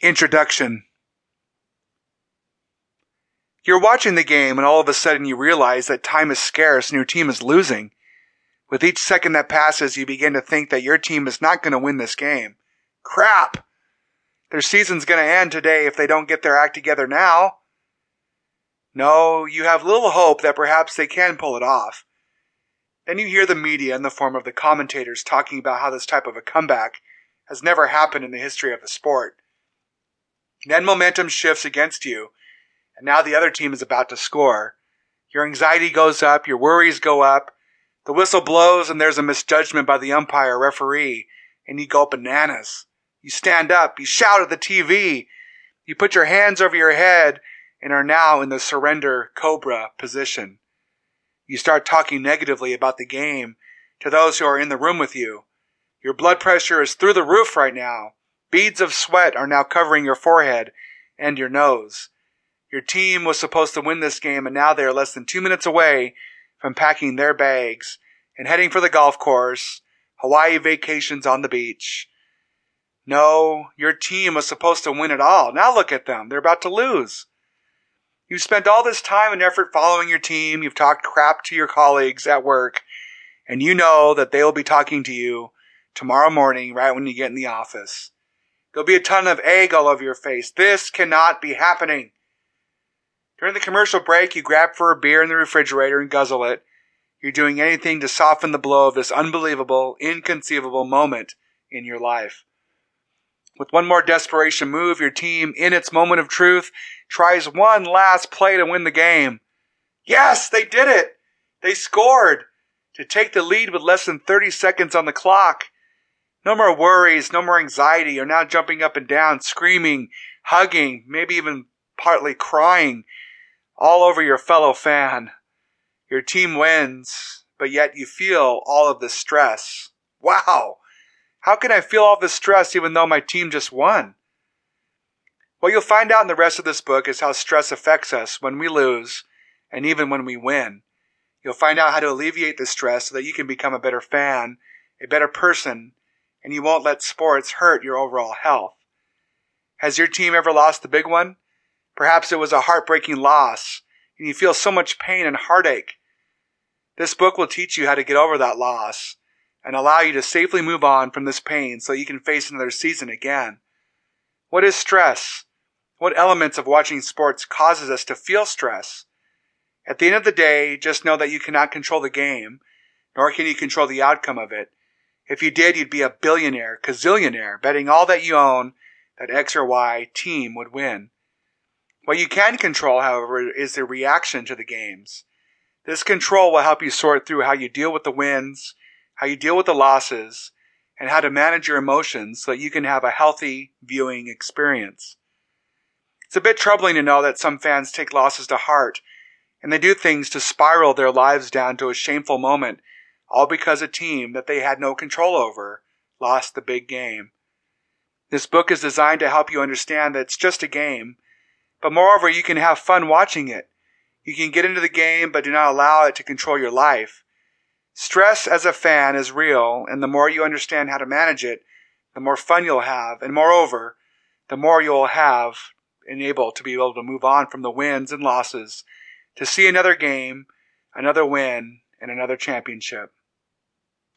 Introduction You're watching the game and all of a sudden you realize that time is scarce and your team is losing. With each second that passes, you begin to think that your team is not going to win this game. Crap! Their season's going to end today if they don't get their act together now. No, you have little hope that perhaps they can pull it off. Then you hear the media in the form of the commentators talking about how this type of a comeback has never happened in the history of the sport. Then momentum shifts against you, and now the other team is about to score. Your anxiety goes up, your worries go up, the whistle blows and there's a misjudgment by the umpire referee, and you go bananas. You stand up, you shout at the TV, you put your hands over your head, and are now in the surrender cobra position. You start talking negatively about the game to those who are in the room with you. Your blood pressure is through the roof right now. Beads of sweat are now covering your forehead and your nose. Your team was supposed to win this game and now they are less than two minutes away from packing their bags and heading for the golf course, Hawaii vacations on the beach. No, your team was supposed to win it all. Now look at them. They're about to lose. You've spent all this time and effort following your team. You've talked crap to your colleagues at work, and you know that they will be talking to you tomorrow morning right when you get in the office. There'll be a ton of egg all over your face. This cannot be happening. During the commercial break, you grab for a beer in the refrigerator and guzzle it. You're doing anything to soften the blow of this unbelievable, inconceivable moment in your life. With one more desperation move, your team, in its moment of truth, tries one last play to win the game. Yes, they did it! They scored! To take the lead with less than 30 seconds on the clock. No more worries, no more anxiety. You're now jumping up and down, screaming, hugging, maybe even partly crying all over your fellow fan. Your team wins, but yet you feel all of the stress. Wow! How can I feel all this stress even though my team just won? What you'll find out in the rest of this book is how stress affects us when we lose and even when we win. You'll find out how to alleviate the stress so that you can become a better fan, a better person, and you won't let sports hurt your overall health. Has your team ever lost the big one? Perhaps it was a heartbreaking loss, and you feel so much pain and heartache. This book will teach you how to get over that loss and allow you to safely move on from this pain so you can face another season again. What is stress? What elements of watching sports causes us to feel stress? At the end of the day, just know that you cannot control the game, nor can you control the outcome of it. If you did, you'd be a billionaire, gazillionaire, betting all that you own that X or Y team would win. What you can control, however, is the reaction to the games. This control will help you sort through how you deal with the wins, how you deal with the losses, and how to manage your emotions so that you can have a healthy viewing experience. It's a bit troubling to know that some fans take losses to heart and they do things to spiral their lives down to a shameful moment, all because a team that they had no control over lost the big game. This book is designed to help you understand that it's just a game but moreover, you can have fun watching it. You can get into the game, but do not allow it to control your life. Stress as a fan is real, and the more you understand how to manage it, the more fun you'll have, and moreover, the more you'll have and able to be able to move on from the wins and losses to see another game, another win, and another championship.